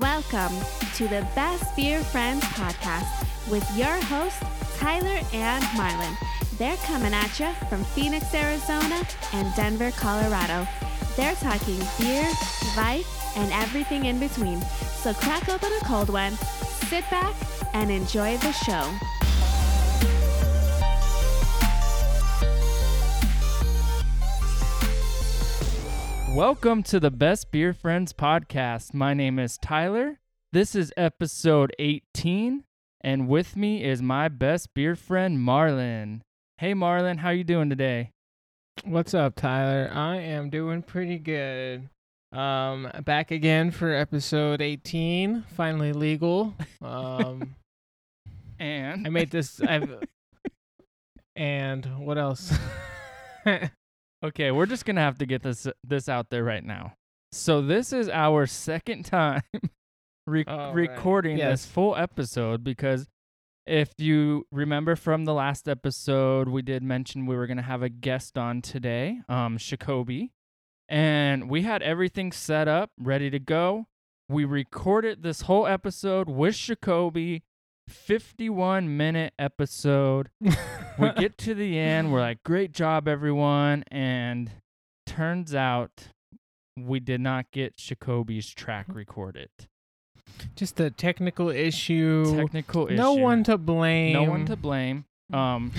Welcome to the Best Beer Friends podcast with your hosts, Tyler and Marlon. They're coming at you from Phoenix, Arizona and Denver, Colorado. They're talking beer, life, and everything in between. So crack open a cold one, sit back, and enjoy the show. Welcome to the Best Beer Friends podcast. My name is Tyler. This is episode 18, and with me is my best beer friend Marlon. Hey Marlon, how you doing today? What's up, Tyler? I am doing pretty good. Um, back again for episode 18, finally legal. Um, And I made this. I've and what else? okay, we're just gonna have to get this this out there right now. So this is our second time re- Oh, right. recording Yes. this full episode because if you remember from the last episode, we did mention we were gonna have a guest on today, um, Shakobi, and we had everything set up, ready to go. We recorded this whole episode with Shakobi, 51 minute episode we get to the end we're like great job everyone and turns out we did not get Jacoby's track recorded just a technical issue. technical issue no one to blame. no one to blame um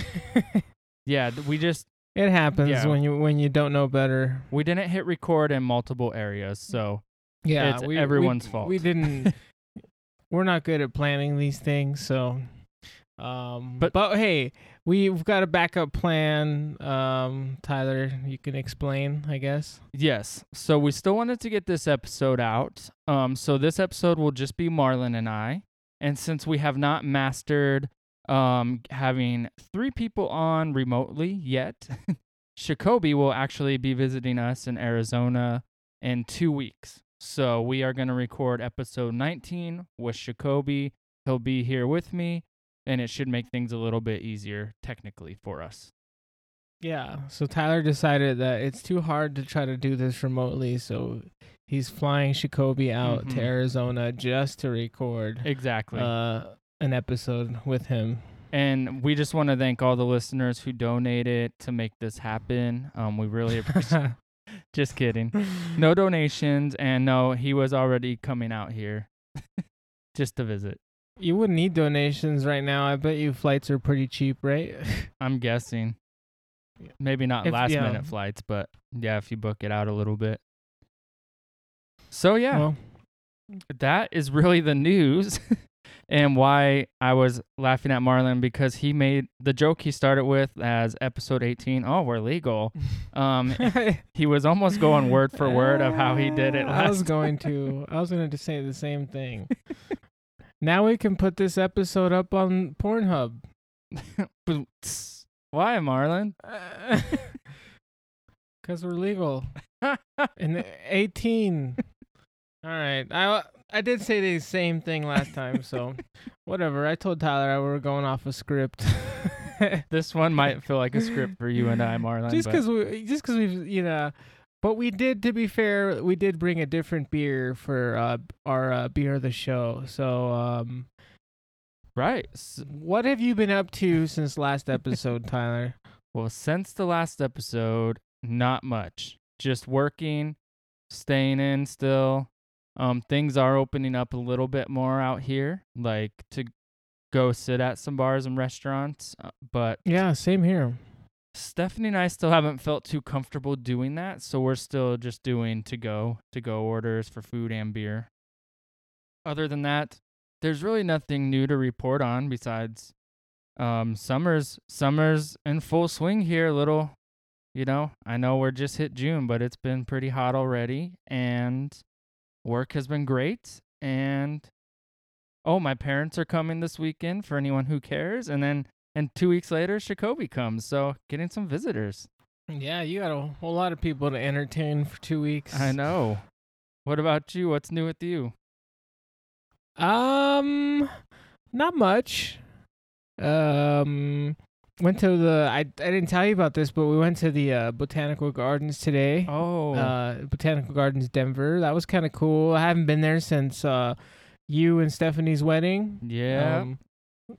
yeah we just it happens Yeah. when you when you don't know better. we didn't hit record in multiple areas so Yeah, It's we, everyone's we, fault. We didn't. we're not good at planning these things, so. Um, But- but hey, we've got a backup plan. Um, Tyler, you can explain, I guess. yes. So we still wanted to get this episode out. Um so this episode will just be Marlon and I. And since we have not mastered um having three people on remotely yet Shakobi will actually be visiting us in Arizona in 2 weeks. So we are going to record episode 19 with Shakobi. He'll be here with me and it should make things a little bit easier technically for us Yeah. So Tyler decided that it's too hard to try to do this remotely, so he's flying Shikobi out Mhm. to Arizona just to record exactly uh an episode with him. And we just want to thank all the listeners who donated to make this happen. Um, we really appreciate. just kidding. No donations, and no, he was already coming out here, just to visit. You wouldn't need donations right now. I bet you flights are pretty cheap, right? I'm guessing. Maybe not If- last yeah. minute flights, but yeah, if you book it out a little bit. So yeah, Well, that is really the news. and why I was laughing at Marlon because he made the joke he started with as episode 18. Oh, we're legal. Um, he was almost going word for word of how he did it I was going to. I was going to say the same thing. Now we can put this episode up on Pornhub. Why, Marlon? Because we're legal. and 18. All right. I I did say the same thing last time, so whatever. I told Tyler I were going off a script. this one might feel like a script for you and I, Marlon. just because we just because we've you know but we did to be fair we did bring a different beer for uh our uh, beer of the show so um right. What have you been up to since last episode tyler Well, since the last episode, not much. Just working, staying in still. Um, things are opening up a little bit more out here, like to go sit at some bars and restaurants. uh, But yeah same here Stephanie and I still haven't felt too comfortable doing that, so we're still just doing to go to go orders for food and beer. Other than that, there's really nothing new to report on besides um summer's summer's in full swing here a little you know, I know we're just hit June, but it's been pretty hot already and work has been great and oh, my parents are coming this weekend for anyone who cares and then and two weeks later, Jacoby comes. So getting some visitors. yeah you got a whole lot of people to entertain for two weeks I know. What about you? What's new with you? um not much um went to the. I I didn't tell you about this, but we went to the uh, botanical gardens today. Oh, Uh, botanical gardens, Denver. That was kind of cool. I haven't been there since uh, you and Stephanie's wedding. yeah. Um,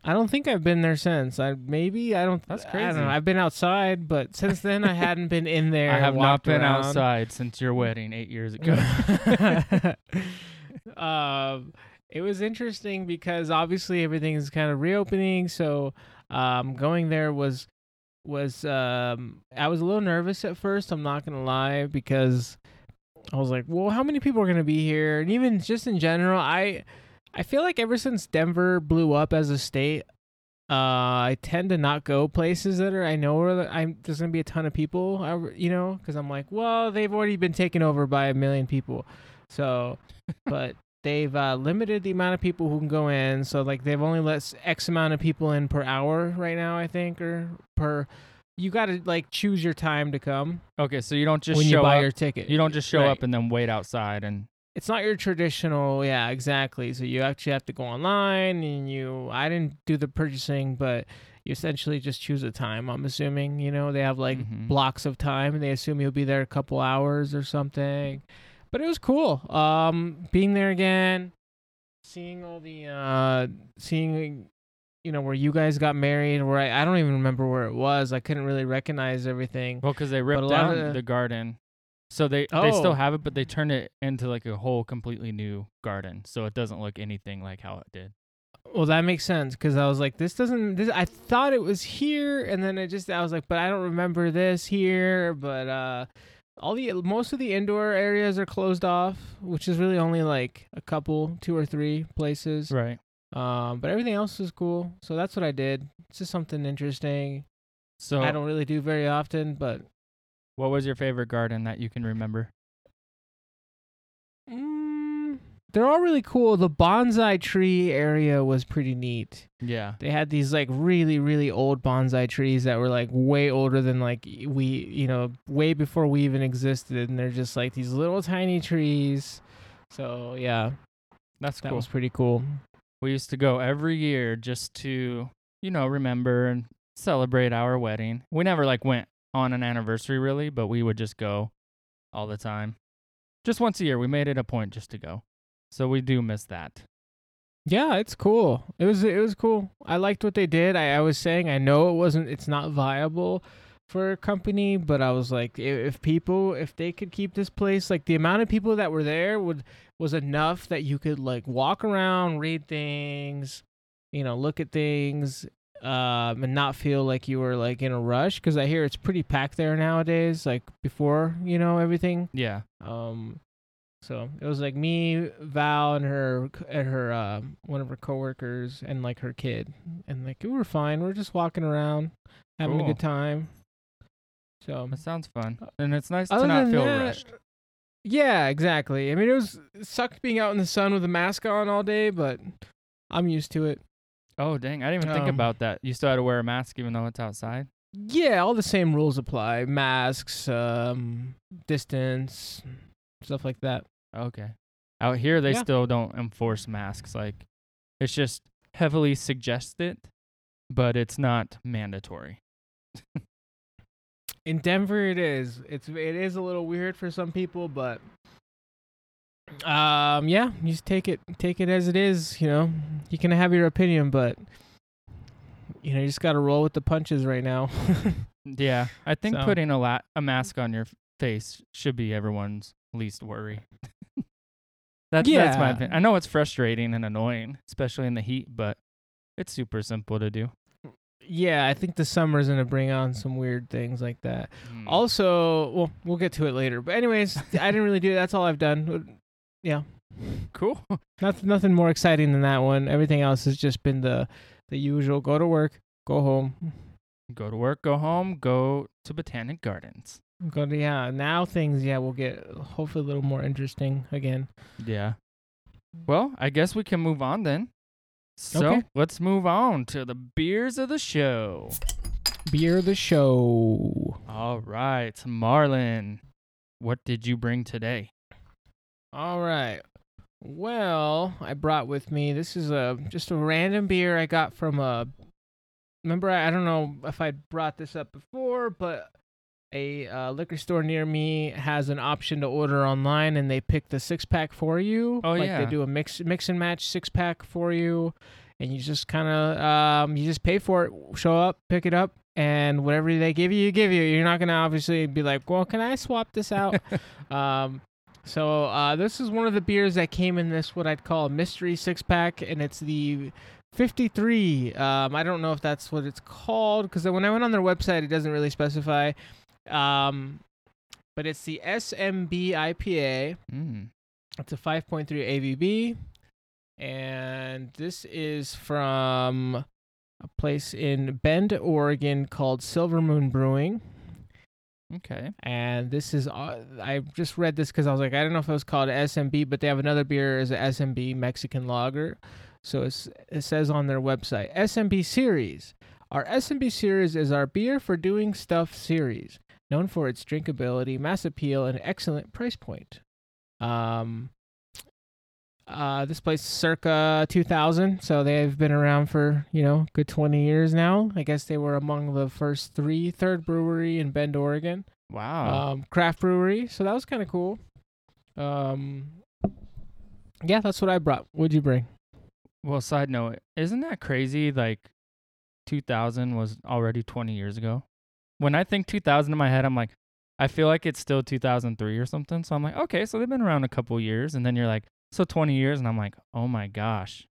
I don't think I've been there since. I maybe I don't. That's I crazy. don't know. I've been outside, but since then I hadn't been in there. I have not been around. outside since your wedding eight years ago. um, it was interesting because obviously everything is kind of reopening. So, um, going there was was um, I was a little nervous at first. I'm not gonna lie because I was like, well, how many people are gonna be here? And even just in general, I I feel like ever since Denver blew up as a state. Uh, I tend to not go places that are I know where I'm. There's gonna be a ton of people. I, you know, because I'm like, well, they've already been taken over by a million people. So, but they've uh, limited the amount of people who can go in. So like they've only let X amount of people in per hour right now, I think, or per. You got to like choose your time to come okay, so you don't just when show you buy up. your ticket. you don't just show Right. up and then wait outside and It's not your traditional, yeah, exactly. So you actually have to go online and you. I didn't do the purchasing, but you essentially just choose a time. I'm assuming, you know, they have like Mhm. blocks of time and they assume you'll be there a couple hours or something. But it was cool. Um being there again, seeing all the uh seeing you know where you guys got married where I, I don't even remember where it was. I couldn't really recognize everything. well, because they ripped down the- the garden, so they they still Oh. have it, but they turned it into like a whole completely new garden, so it doesn't look anything like how it did. Well, that makes sense because I was like, this doesn't. This I thought it was here, and then I just I was like, but I don't remember this here. But uh, all the most of the indoor areas are closed off, which is really only like a couple, two or three places. Right. Um, but everything else is cool. So that's what I did. It's just something interesting. So, I don't really do very often, but what was your favorite garden that you can remember? mm, they're all really cool. The bonsai tree area was pretty neat. Yeah. they had these like really really old bonsai trees that were like way older than like we you know way before we even existed and they're just like these little tiny trees so yeah That's that was pretty cool We used to go every year just to, you know, remember and celebrate our wedding. We never like went on an anniversary really, but we would just go all the time. Just once a year, we made it a point just to go. So we do miss that. yeah it's cool it was it was cool i liked what they did i, I was saying i know it wasn't it's not viable for a company but i was like if, people if they could keep this place like the amount of people that were there would was enough that you could like walk around read things you know look at things um and not feel like you were like in a rush because i hear it's pretty packed there nowadays like before you know everything Yeah. um, so it was like me, Val, and her and her uh, one of her coworkers, and like her kid, and like we were fine. We are just walking around, having Cool. a good time. So That sounds fun. And it's nice to not feel that, rushed. yeah, exactly. I mean, it was it sucked being out in the sun with a mask on all day, but I'm used to it. Oh, dang. I didn't even think Um, about that. You still had to wear a mask even though it's outside? Yeah, all the same rules apply: masks, um, distance, stuff like that. Okay. Out here, they Yeah. still don't enforce masks. Like, it's just heavily suggested, but it's not mandatory. In Denver, it is. It's it is a little weird for some people, but um, yeah, you just take it take it as it is. You know, you can have your opinion, but you know, you just got to roll with the punches right now. Yeah, I think So- putting a la- a mask on your face should be everyone's least worry. that's that's my opinion. I know it's frustrating and annoying, especially in the heat, but it's super simple to do. yeah, I think the summer's gonna bring on some weird things like that. Mm. Also, well, we'll get to it later. But anyways, I didn't really do it. That's all I've done. Yeah, cool. Nothing, nothing more exciting than that one. Everything else has just been the the usual. Go to work, go home, go to work, go home, go to Botanic Gardens. go to yeah. Now things yeah will get hopefully a little more interesting again. Yeah. Well, I guess we can move on then. So Okay. let's move on to the beers of the show. Beer of the show. All right, Marlon, what did you bring today? All right. Well, I brought with me. This is a just a random beer I got from a remember I, I don't know if I brought this up before, but a uh, liquor store near me has an option to order online, and they pick the six pack for you. Oh, like yeah. they do a mix mix and match six pack for you, and you just kind of um you just pay for it, show up, pick it up, and whatever they give you, you give you. You're not gonna obviously be like, well, can I swap this out? um. So uh, this is one of the beers that came in this what I'd call a mystery six pack, and it's the 53. Um, I don't know if that's what it's called because when I went on their website, it doesn't really specify. Um, but it's the SMB IPA. Mm. It's a 5.3 ABV, and this is from a place in Bend, Oregon called Silver Moon Brewing. Okay. And this is, uh, I just read this because I was like, I don't know if it was called SMB, but they have another beer as a SMB Mexican lager. So it's, it says on their website SMB series. Our SMB series is our beer for doing stuff series, known for its drinkability, mass appeal, and excellent price point. Um, uh, this place circa 2000, so they've been around for you know good 20 years now. I guess they were among the first three third brewery in Bend, Oregon Wow. um, craft brewery. So that was kind of cool. Um, yeah, that's what I brought. What'd you bring? well, side note, isn't that crazy? Like, 2000 was already 20 years ago. When I think 2000 in my head, I'm like, I feel like it's still 2003 or something. So I'm like, okay, so they've been around a couple years, and then you're like, so 20 years, and I'm like, oh my gosh,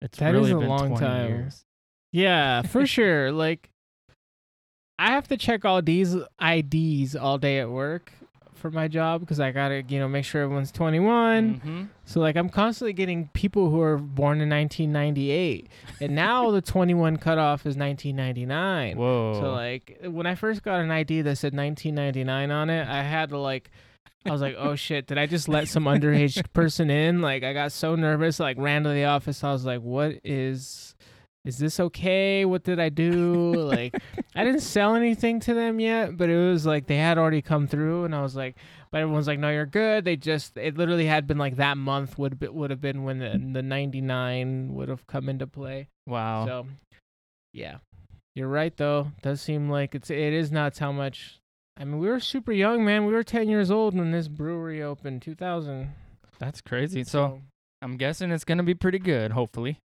it's That is really a been long 20 time. years. Yeah, for sure. Like, I have to check all these IDs all day at work for my job because I gotta, you know, make sure everyone's 21. Mhm. So like, I'm constantly getting people who are born in 1998, and now the 21 cutoff is 1999. Whoa. So like when I first got an ID that said 1999 on it, I had to like I was like, "Oh shit, did I just let some underage person in?" Like I got so nervous, like ran to the office. I was like, "What is is this okay? What did I do?" Like I didn't sell anything to them yet, but it was like they had already come through and I was like, but everyone's like, "No, you're good." They just it literally had been like that month would be, would have been when the, the 99 would have come into play. wow. So, yeah, you're right though. Does seem like it's it is nuts how much. I mean, we were super young, man. We were 10 years old when this brewery opened, 2000. That's crazy. So I'm guessing it's gonna be pretty good. Hopefully.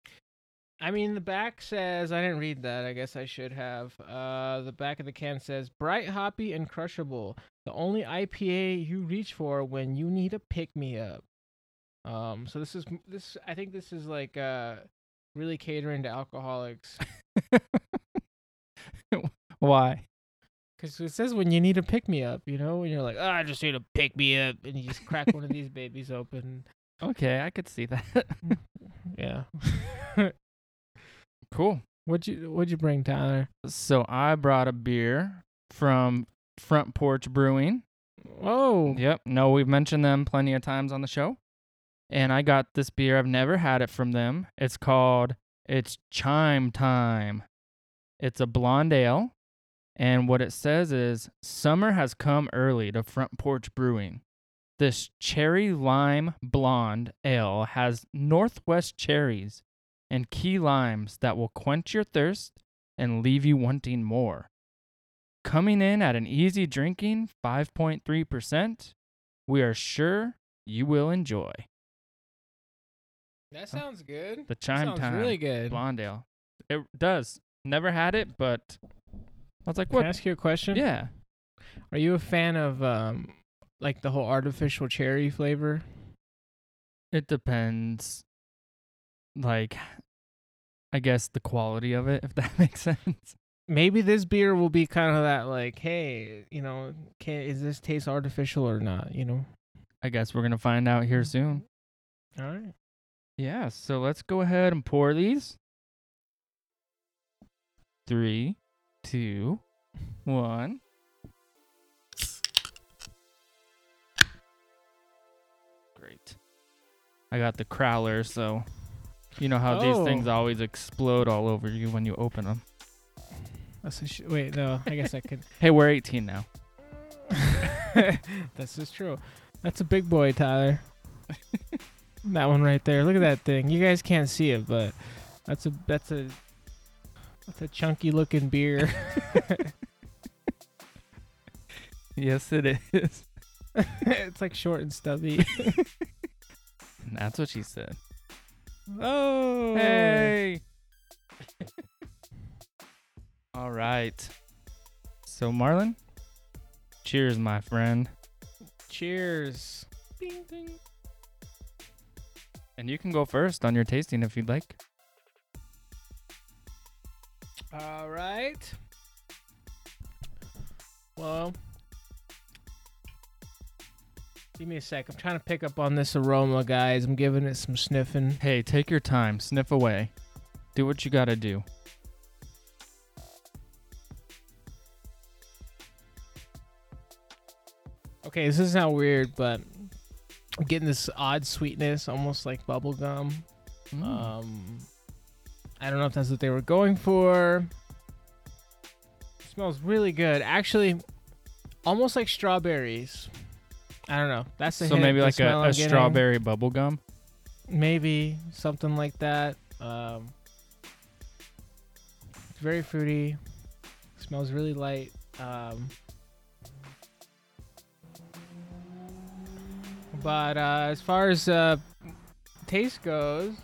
I mean, the back says I didn't read that. I guess I should have. Uh, the back of the can says bright, hoppy, and crushable. The only IPA you reach for when you need a pick me up. Um, so this is this. I think this is like uh, really catering to alcoholics. Why? Because it says when you need a pick me up, you know, when you're like, oh, I just need a pick me up, and you just crack one of these babies open. Okay, I could see that. Yeah. cool. what'd you What'd you bring, Tyler? So I brought a beer from Front Porch Brewing. Oh, Yep. No, we've mentioned them plenty of times on the show. And I got this beer. I've never had it from them. It's called it's Chime Time. It's a blonde ale. And what it says is summer has come early to Front Porch Brewing. This cherry lime blonde ale has northwest cherries and key limes that will quench your thirst and leave you wanting more. Coming in at an easy drinking 5.3%, we are sure you will enjoy that sounds good. the Chime sounds Time really good. Blonde Ale. It does. Never had it, but I was like, Can I what? ask you a question? Yeah. Are you a fan of um, like the whole artificial cherry flavor? It depends. Like, I guess the quality of it, if that makes sense. Maybe this beer will be kind of that, like, hey, you know, can is this taste artificial or not? You know. I guess we're going to find out here soon. All right. Yeah, so let's go ahead and pour these. Three, two, one. Great. I got the crowler, so you know how these things Oh. always explode all over you when you open them. That's a sh- wait. No, I guess I could. Hey, we're 18 now. That's just true. That's a big boy, Tyler. that one right there. Look at that thing. You guys can't see it, but that's a that's a It's a chunky looking beer. Yes, it is. it's like short and stubby. That's what she said. Oh. Hey. All right. So Marlon, cheers, my friend. Cheers. Ding ding. And you can go first on your tasting if you'd like. All right. Well, give me a sec. I'm trying to pick up on this aroma, guys. I'm giving it some sniffing. Hey, take your time, sniff away. Do what you gotta do. Okay, this is not weird, but I'm getting this odd sweetness, almost like bubble gum. Mm. Um, I don't know if that's what they were going for. smells really good. Actually, almost like strawberries. I don't know. That's the so hint, maybe the like a, a strawberry bubble gum. Maybe something like that. Um, it's very fruity. Smells really light. Um, but uh, as far as uh, taste goes,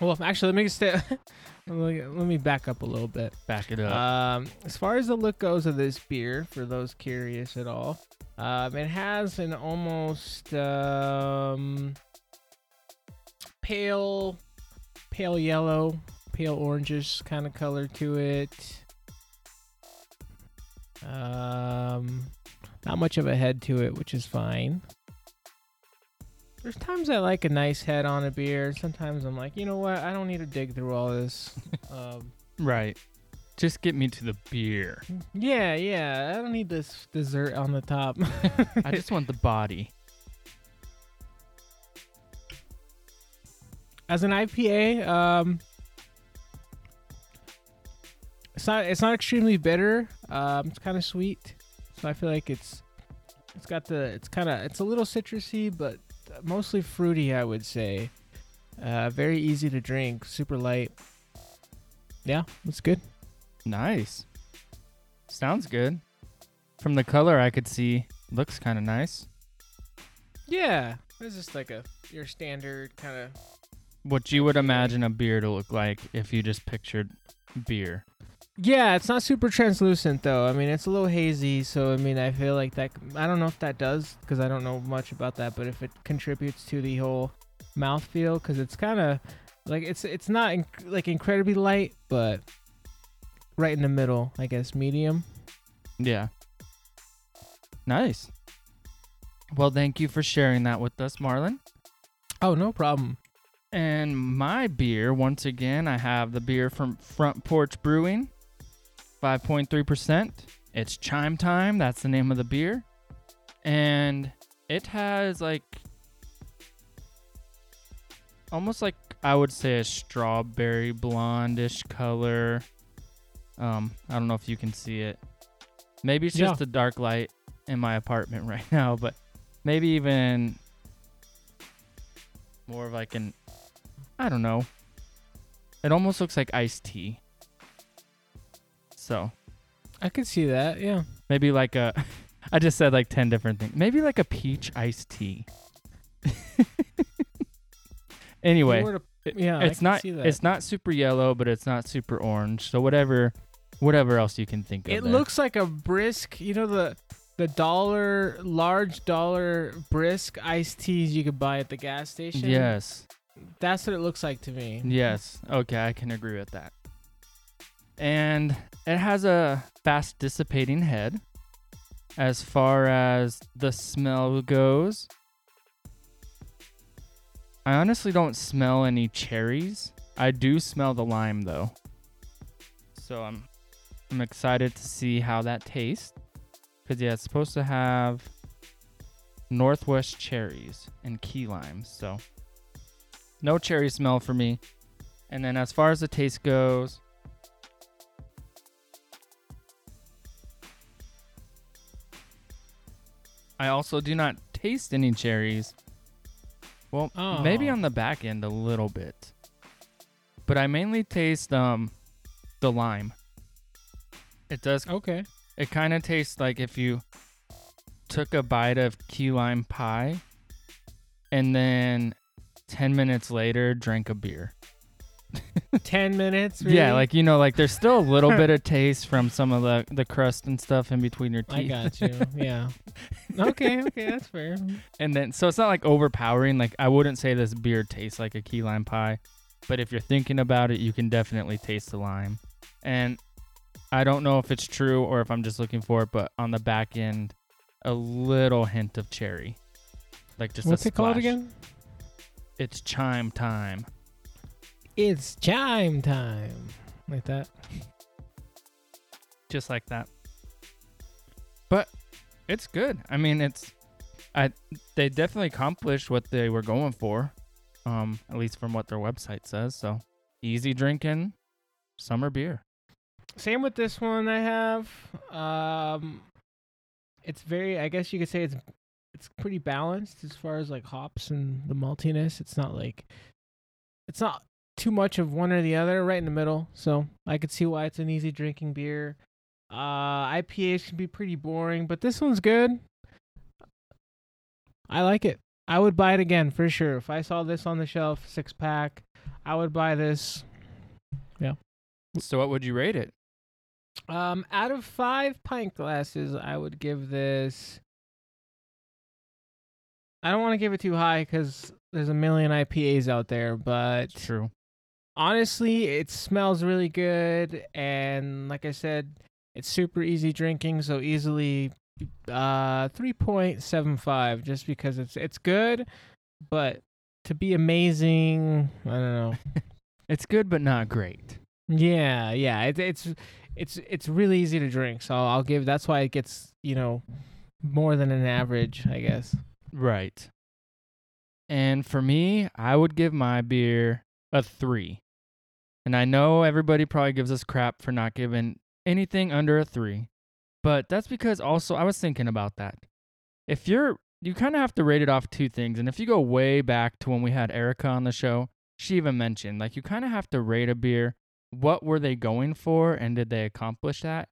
well, actually, let me stay. let me back up a little bit. Back it up. Um, as far as the look goes of this beer, for those curious at all, um, it has an almost um, pale, pale yellow, pale orangish kind of color to it. Um, not much of a head to it, which is fine. There's times I like a nice head on a beer. Sometimes I'm like, you know what? I don't need to dig through all this. um, right. Just get me to the beer. yeah, yeah. I don't need this dessert on the top. I just want the body. as an IPA, um, it's not it's not extremely bitter. Um, it's kind of sweet, so I feel like it's it's got the it's kind of it's a little citrusy, but mostly fruity. I would say. Uh, very easy to drink, super light. Yeah, it's good. Nice. Sounds good. From the color I could see, looks kind of nice. Yeah, it's just like a your standard kind of What you would imagine a beer to look like if you just pictured beer. Yeah, it's not super translucent though. I mean, it's a little hazy, so I mean, I feel like that. I don't know if that does because I don't know much about that, but if it contributes to the whole mouth feel, because it's kind of like it's it's not inc- like incredibly light, but right in the middle, I guess, medium. Yeah. Nice. Well, thank you for sharing that with us, Marlon. Oh, no problem. And my beer, once again, I have the beer from Front Porch Brewing, 5.3%. It's Chime Time. That's the name of the beer. And it has like almost like I would say a strawberry blondish color. Um, I don't know if you can see it. Maybe it's just Yeah. a dark light in my apartment right now, but maybe even more of like an I don't know. It almost looks like iced tea. So I could see that. Yeah. maybe like a I just said like ten different things. Maybe like a peach iced tea. anyway, it- yeah, it's not it's not super yellow, but it's not super orange. So whatever whatever else you can think of. It there. looks like a brisk, you know the the dollar large dollar brisk iced teas you could buy at the gas station. Yes. That's what it looks like to me. Yes. Okay, I can agree with that. And it has a fast dissipating head as far as the smell goes. I honestly don't smell any cherries. I do smell the lime though. So I'm I'm excited to see how that tastes. Cause yeah, it's supposed to have Northwest cherries and key limes. So no cherry smell for me. And then as far as the taste goes, I also do not taste any cherries. Well, maybe Oh. on the back end a little bit. But I mainly taste um the lime. It does Okay. it kind of tastes like if you took a bite of key lime pie and then 10 minutes later drank a beer. Ten minutes. Yeah, like you know like there's still a little bit of taste from some of the the crust and stuff in between your teeth I got you. Yeah. Okay. Okay. That's fair. And then so it's not like overpowering. Like I wouldn't say this beer tastes like a key lime pie, but if you're thinking about it, you can definitely taste the lime. And I don't know if it's true or if I'm just looking for it, but on the back end, a little hint of cherry, like just What's it called again? It's chime time. It's chime time. Like that. just like that. But it's good. I mean, it's I they definitely accomplished what they were going for. Um, at least from what their website says. So easy drinking summer beer. Same with this one I have. Um, it's very. I guess you could say it's it's pretty balanced as far as like hops and the maltiness. It's not like it's not too much of one or the other. Right in the middle. So I could see why it's an easy drinking beer. Uh, IPAs can be pretty boring, but this one's good. I like it. I would buy it again for sure. If I saw this on the shelf, six pack, I would buy this. Yeah. So what would you rate it? Um, out of five pint glasses, I would give this. I don't want to give it too high because there's a million IPAs out there, but True. honestly, it smells really good, and like I said, it's super easy drinking, so easily uh 3.75 just because it's it's good, but to be amazing, I don't know. It's good but not great. Yeah, yeah. It, it's it's it's really easy to drink, so I'll give. That's why it gets you know more than an average, I guess. Right. And for me, I would give my beer a three. And I know everybody probably gives us crap for not giving anything under a three. But that's because also I was thinking about that. If you're, you kind of have to rate it off two things. And if you go way back to when we had Erica on the show, she even mentioned like you kind of have to rate a beer. What were they going for and did they accomplish that?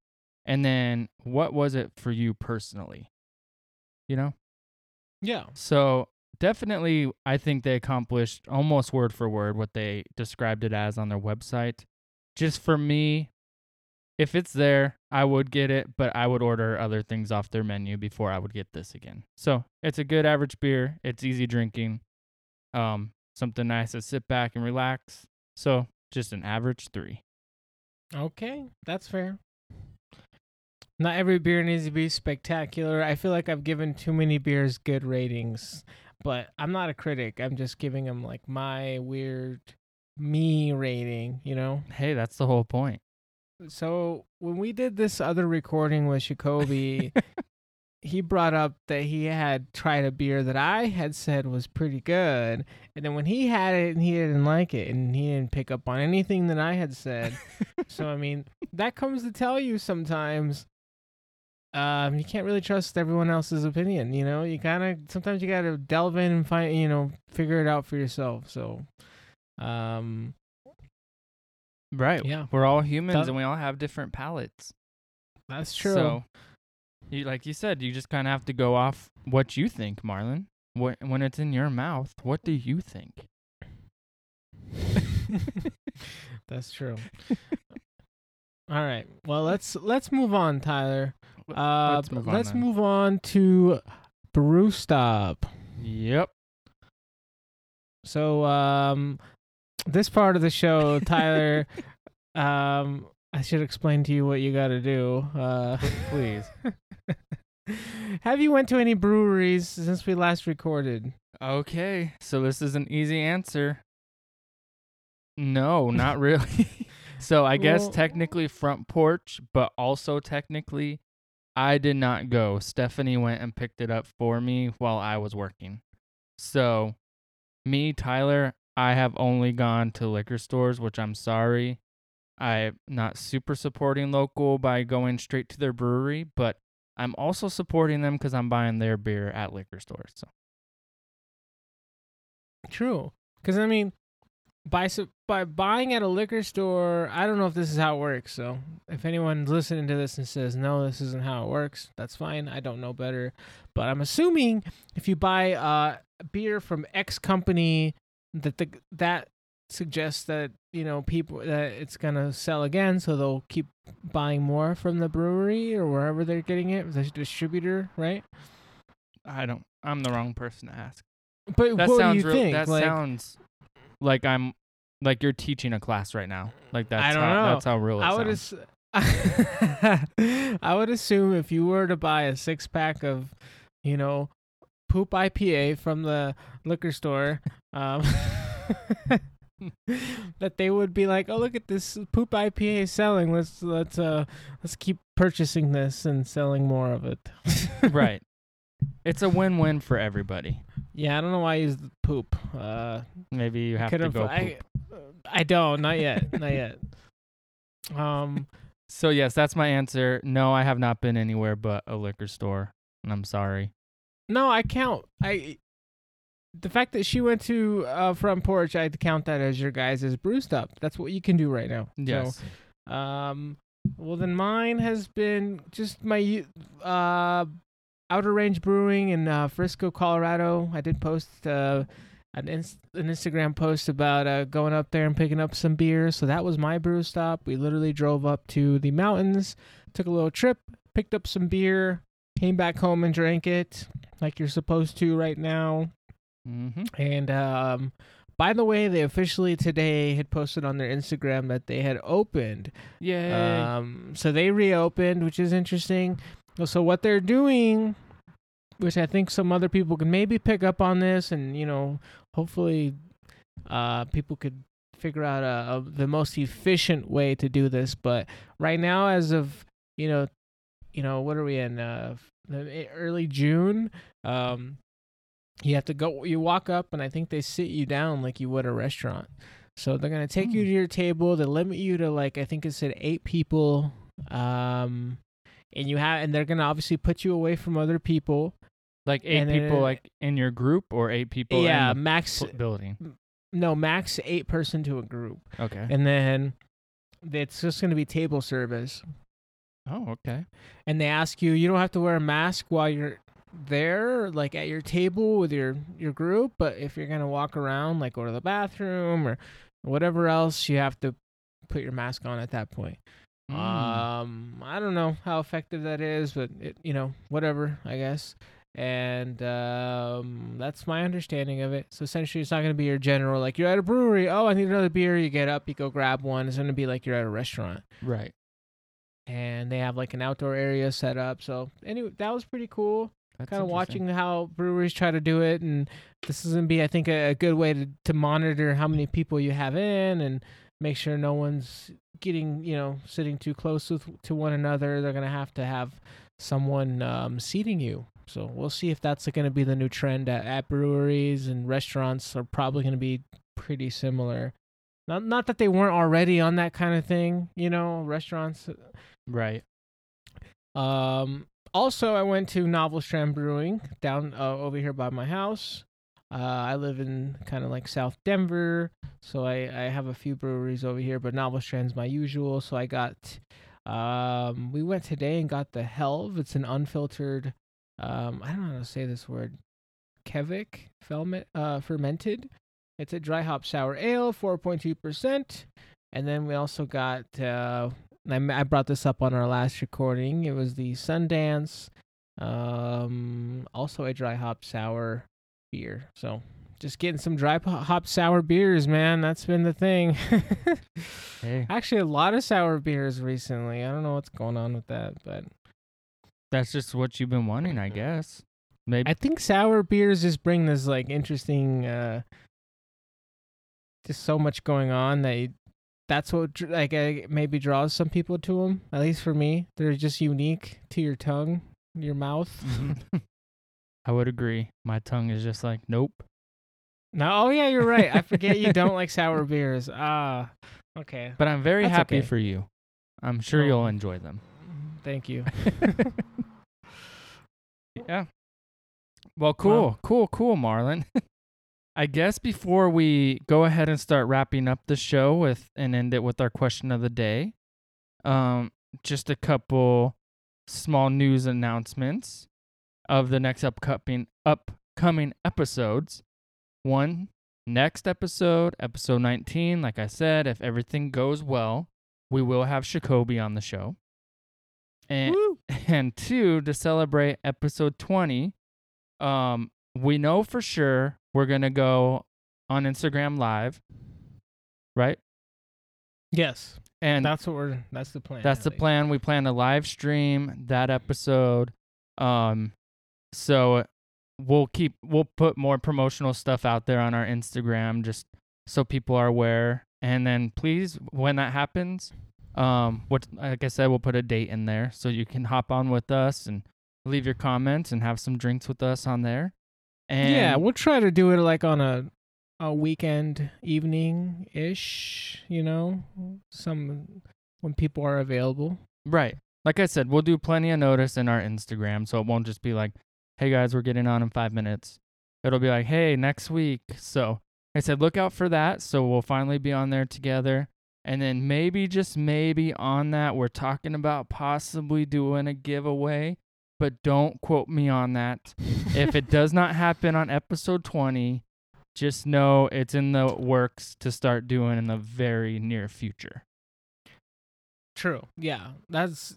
And then what was it for you personally? You know? Yeah. So definitely, I think they accomplished almost word for word what they described it as on their website. Just for me, if it's there, I would get it, but I would order other things off their menu before I would get this again. So it's a good average beer. It's easy drinking. Um, something nice to sit back and relax. So just an average three. Okay, that's fair. Not every beer needs to be spectacular. I feel like I've given too many beers good ratings, but I'm not a critic. I'm just giving them like my weird me rating, you know? Hey, that's the whole point. So when we did this other recording with Jacoby, he brought up that he had tried a beer that I had said was pretty good, and then when he had it and he didn't like it, and he didn't pick up on anything that I had said. so I mean, that comes to tell you sometimes. Um, you can't really trust everyone else's opinion. You know, you kind of sometimes you gotta delve in and find, you know, figure it out for yourself. So, um, Right. yeah, We're all humans That- and we all have different palates. that's true. So, you like you said, you just kind of have to go off what you think, Marlon. What when it's in your mouth, what do you think? That's true. All right. Well, let's let's move on, Tyler. Uh, let's move on. let's then. move on to Brew Stop. Yep. So, um, this part of the show, Tyler, um, I should explain to you what you got to do. Uh, Please. have you went to any breweries since we last recorded? Okay. So this is an easy answer. No, not really. so I guess Well- technically front porch, but also technically I did not go. Stephanie went and picked it up for me while I was working. So me, Tyler, I have only gone to liquor stores, which I'm sorry. I'm not super supporting local by going straight to their brewery, but I'm also supporting them because I'm buying their beer at liquor stores. So True. Because I mean, by by buying at a liquor store, I don't know if this is how it works. So if anyone's listening to this and says no, this isn't how it works, that's fine. I don't know better, but I'm assuming if you buy uh beer from X company, that the that suggests that you know people that it's gonna sell again, so they'll keep buying more from the brewery or wherever they're getting it, the distributor, right? I don't. I'm the wrong person to ask. But That what sounds do you real- think? that like, sounds like I'm like you're teaching a class right now. Like that's don't how know. that's how real it I would sounds. ass- I would assume if you were to buy a six pack of, you know, poop IPA from the liquor store, um, that they would be like, "Oh, look at this poop IPA selling. Let's let's uh let's keep purchasing this and selling more of it." right. It's a win-win for everybody. Yeah, I don't know why I used poop. Uh, Maybe you have to go. I. I don't. Not yet. not yet. Um. So yes, that's my answer. No, I have not been anywhere but a liquor store, and I'm sorry. No, I count. I the fact that she went to uh, front porch, I'd count that as your guys' brew stop. That's what you can do right now. Yes. So, um, well then mine has been just my uh, outer range brewing in uh, Frisco, Colorado. I did post uh, an ins- an Instagram post about uh, going up there and picking up some beer. So that was my brew stop. We literally drove up to the mountains, took a little trip, picked up some beer, came back home and drank it like you're supposed to right now. mm-hmm. And um, by the way, they officially today had posted on their Instagram that they had opened. Yeah. Um, so they reopened, which is interesting. So what they're doing, which I think some other people can maybe pick up on this, and you know, hopefully, uh, people could figure out a, a, the most efficient way to do this. But right now, as of you know, you know, what are we in? Uh, early June. Um, you have to go. You walk up, and I think they sit you down like you would a restaurant. So they're gonna take you Hmm. to your table. They limit you to like I think it said eight people. Um, and you have, and they're gonna obviously put you away from other people. like eight and people, it- like in your group, or eight people yeah, max. building. No, max eight person to a group, Okay. and then it's just gonna be table service. Oh, okay. and they ask you you don't have to wear a mask while you're there like at your table with your your group but if you're going to walk around like go to the bathroom or whatever else you have to put your mask on at that point. Mm. um i don't know how effective that is but it, you know whatever i guess. And um that's my understanding of it. So essentially it's not going to be your general like you're at a brewery. Oh i need another beer. You get up you go grab one. It's going to be like you're at a restaurant. Right. And they have like an outdoor area set up. So anyway, that was pretty cool. Kind of watching how breweries try to do it, and this is gonna be, I think, a, a good way to to monitor how many people you have in and make sure no one's getting, you know, sitting too close with, to one another. They're gonna have to have someone um, seating you. So we'll see if that's going to be the new trend at, at breweries and restaurants are probably going to be pretty similar. Not not that they weren't already on that kind of thing, you know, restaurants Right. um, also, I went to Novel Strand Brewing down uh, over here by my house. Uh, I live in kind of like South Denver, so I, I have a few breweries over here, but Novel Strand's my usual. So I got, um, we went today and got the Helve. It's an unfiltered, um, I don't know how to say this word, Kevik ferment, uh, fermented. It's a dry hop sour ale, 4.2%. And then we also got, uh, and I, m- I brought this up on our last recording. It was the Sundance, um, also a dry hop sour beer. So just getting some dry hop sour beers, man. That's been the thing. Hey, Actually, a lot of sour beers recently. I don't know what's going on with that, but that's just what you've been wanting, I guess. Maybe. I think sour beers just bring this like interesting, uh, just so much going on that you, that's what like maybe draws some people to them. At least for me, they're just unique to your tongue, your mouth. Mhm. I would agree. My tongue is just like, nope. No, oh yeah, you're right. I forget you don't like sour beers. Ah, okay. But I'm very That's happy okay. for you. I'm sure Oh. you'll enjoy them. Thank you. yeah. Well, cool, cool, cool, Marlon. I guess before we go ahead and start wrapping up the show with and end it with our question of the day, um, just a couple small news announcements of the next upcoming upcoming episodes. One, next episode, episode 19, like I said, if everything goes well, we will have Shakobi on the show. And Woo. and two, to celebrate episode 20, um, we know for sure we're going to go on Instagram live, right? Yes. And that's what we're that's the plan. that's the plan. We plan to live stream that episode. Um, so we'll keep we'll put more promotional stuff out there on our Instagram just so people are aware. And then please, when that happens, um, what like I said, we'll put a date in there so you can hop on with us and leave your comments and have some drinks with us on there. And yeah, we'll try to do it like on a a weekend evening ish, you know, some when people are available. Right. Like I said, we'll do plenty of notice in our Instagram, so it won't just be like, "Hey guys, we're getting on in five minutes." It'll be like, "Hey, next week." So I said, look out for that. So we'll finally be on there together, and then maybe just maybe on that, we're talking about possibly doing a giveaway, but don't quote me on that. if it does not happen on episode twenty, just know it's in the works to start doing in the very near future. True. Yeah. That's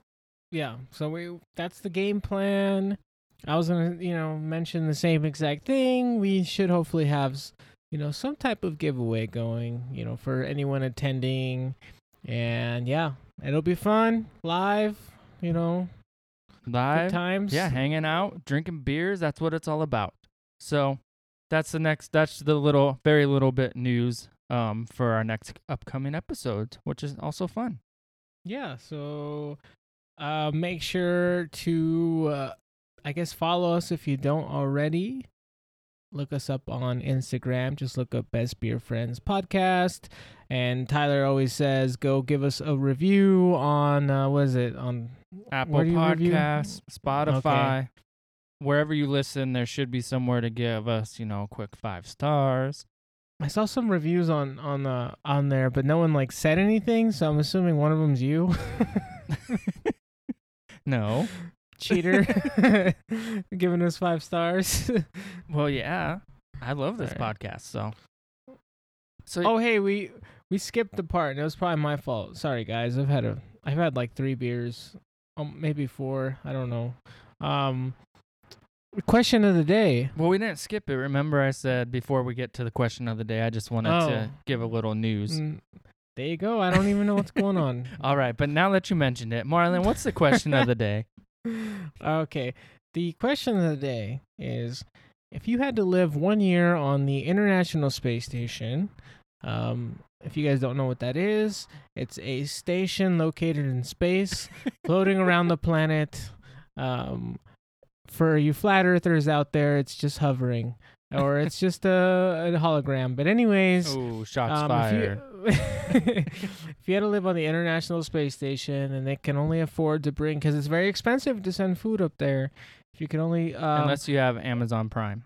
yeah. So we that's the game plan. I was gonna, you know, mention the same exact thing. We should hopefully have, you know, some type of giveaway going, you know, for anyone attending. And yeah, it'll be fun live. You know, good Live. times. Yeah, hanging out, drinking beers, that's what it's all about. So that's the next that's the little very little bit news um for our next upcoming episodes, which is also fun. Yeah, so uh, make sure to, uh, I guess, follow us if you don't already. Look us up on Instagram. Just look up Best Beer Friends Podcast. And Tyler always says, go give us a review on, uh, what is it? On Apple Where do you review? Podcasts, Spotify, wherever you listen, there should be somewhere to give us, you know, quick five stars. I saw some reviews on on uh, on there, but no one like said anything. So I'm assuming one of them's you, No. cheater, giving us five stars. Well, yeah. I love this Alright. podcast, so So Oh hey, we we skipped the part. and It was probably my fault. Sorry guys. I've had a I've had like 3 beers. Um maybe 4, I don't know. Um question of the day. well, we didn't skip it. Remember, I said before we get to the question of the day, I just wanted Oh. to give a little news. Mm, there you go. I don't even know what's going on. All right, but now that you mentioned it, Marlon, what's the question of the day? okay. The question of the day is if you had to live 1 year on the International Space Station, um if you guys don't know what that is, it's a station located in space, floating around the planet. Um, for you flat earthers out there, it's just hovering, or it's just a, a hologram. But anyways, Oh, shots um, fired. If you, if you had to live on the International Space Station and they can only afford to bring, because it's very expensive to send food up there. If you can only, um, Unless you have Amazon Prime.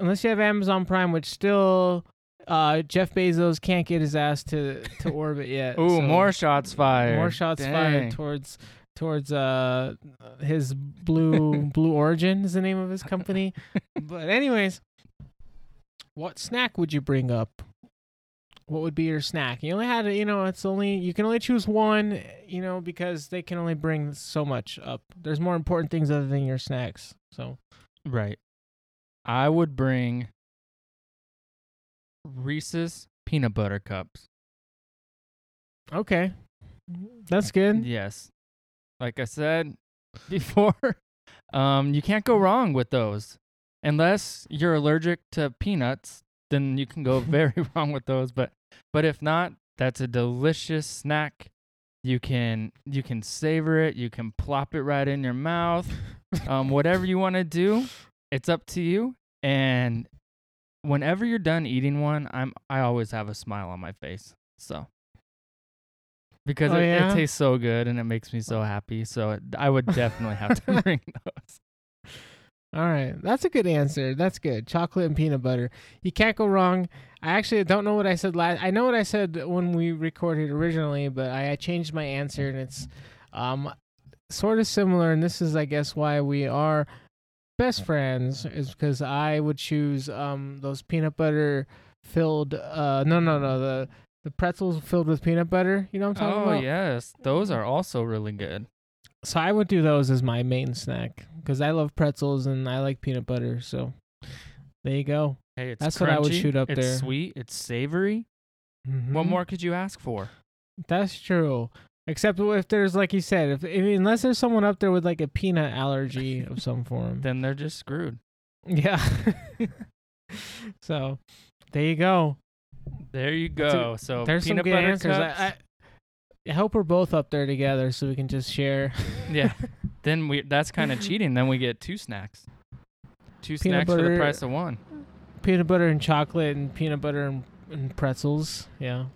unless you have Amazon Prime, which still, uh, Jeff Bezos can't get his ass to to orbit yet. Ooh, so- more shots fired. more shots Dang. fired towards towards uh his blue blue origin is the name of his company but anyways what snack would you bring up what would be your snack you only had you know it's only you can only choose one you know because they can only bring so much up there's more important things other than your snacks so Right. I would bring Reese's peanut butter cups. okay that's good Yes. Like I said before, um, you can't go wrong with those. Unless you're allergic to peanuts, then you can go very wrong with those. But but if not, that's a delicious snack. You can you can savor it, you can plop it right in your mouth. Um, whatever you want to do, it's up to you. And whenever you're done eating one, I'm I always have a smile on my face. So because Oh, it, yeah? it tastes so good and it makes me so happy. So it, I would definitely have to bring those. All right, that's a good answer. That's good. Chocolate and peanut butter. You can't go wrong. I actually don't know what I said last. I know what I said when we recorded originally, but I, I changed my answer, and it's um sort of similar. And this is, I guess, why we are best friends is because I would choose um those peanut butter filled. Uh, no, no, no. The the pretzels filled with peanut butter. You know what I'm talking Oh about? yes, those are also really good. So I would do those as my main snack because I love pretzels and I like peanut butter. So there you go. Hey, it's That's what I would crunchy, shoot up it's there. sweet. It's savory. What Mhm. more could you ask for? That's true. Except if there's like you said, if I mean, unless there's someone up there with like a peanut allergy of some form. Then they're just screwed. yeah. so there you go. There you That's a- go. so There's some peanut good butter answers. I, I, I hope we're both up there together so we can just share. yeah. Then we that's kind of cheating. Then we get two snacks. Two Peanut snacks for the price of one. peanut butter and chocolate and peanut butter and, and pretzels. Yeah.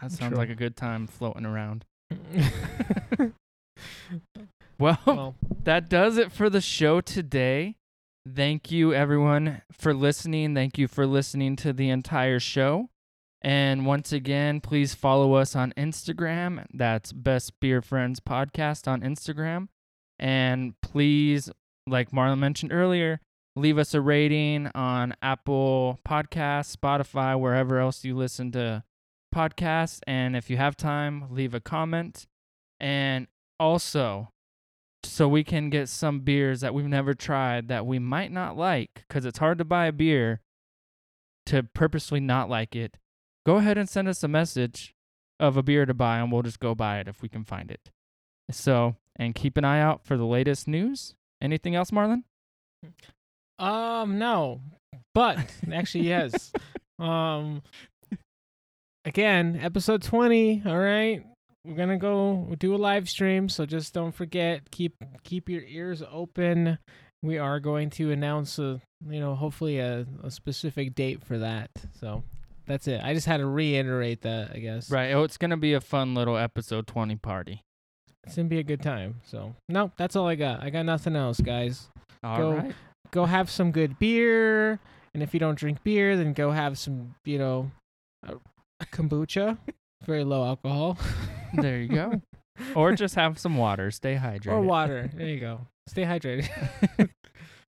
That sounds True. like a good time floating around. Well, well, that does it for the show today. Thank you, everyone, for listening. Thank you for listening to the entire show. And once again, please follow us on Instagram. That's Best Beer Friends Podcast on Instagram. And please, like Marlon mentioned earlier, leave us a rating on Apple Podcasts, Spotify, wherever else you listen to podcasts. And if you have time, leave a comment. And also, so we can get some beers that we've never tried that we might not like because it's hard to buy a beer to purposely not like it go ahead and send us a message of a beer to buy and we'll just go buy it if we can find it so and keep an eye out for the latest news anything else marlon um, no, but actually, yes. um, again, episode 20. All right. We're going to go do a live stream. So just don't forget, keep, keep your ears open. We are going to announce a, you know, hopefully a, a specific date for that. So that's it. I just had to reiterate that, I guess. right. Oh it's gonna be a fun little episode 20 party. It's going to be a good time. So, no, that's all I got. I got nothing else, guys. All right. Go- go have some good beer and if you don't drink beer then go have some you know uh, kombucha. Very low alcohol. There you go. Or just have some water. Stay hydrated. Or water. There you go. Stay hydrated.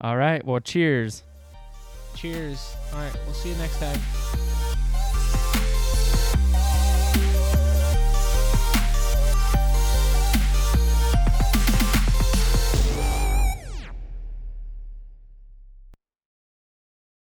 All right. Well cheers. Cheers. All right. We'll see you next time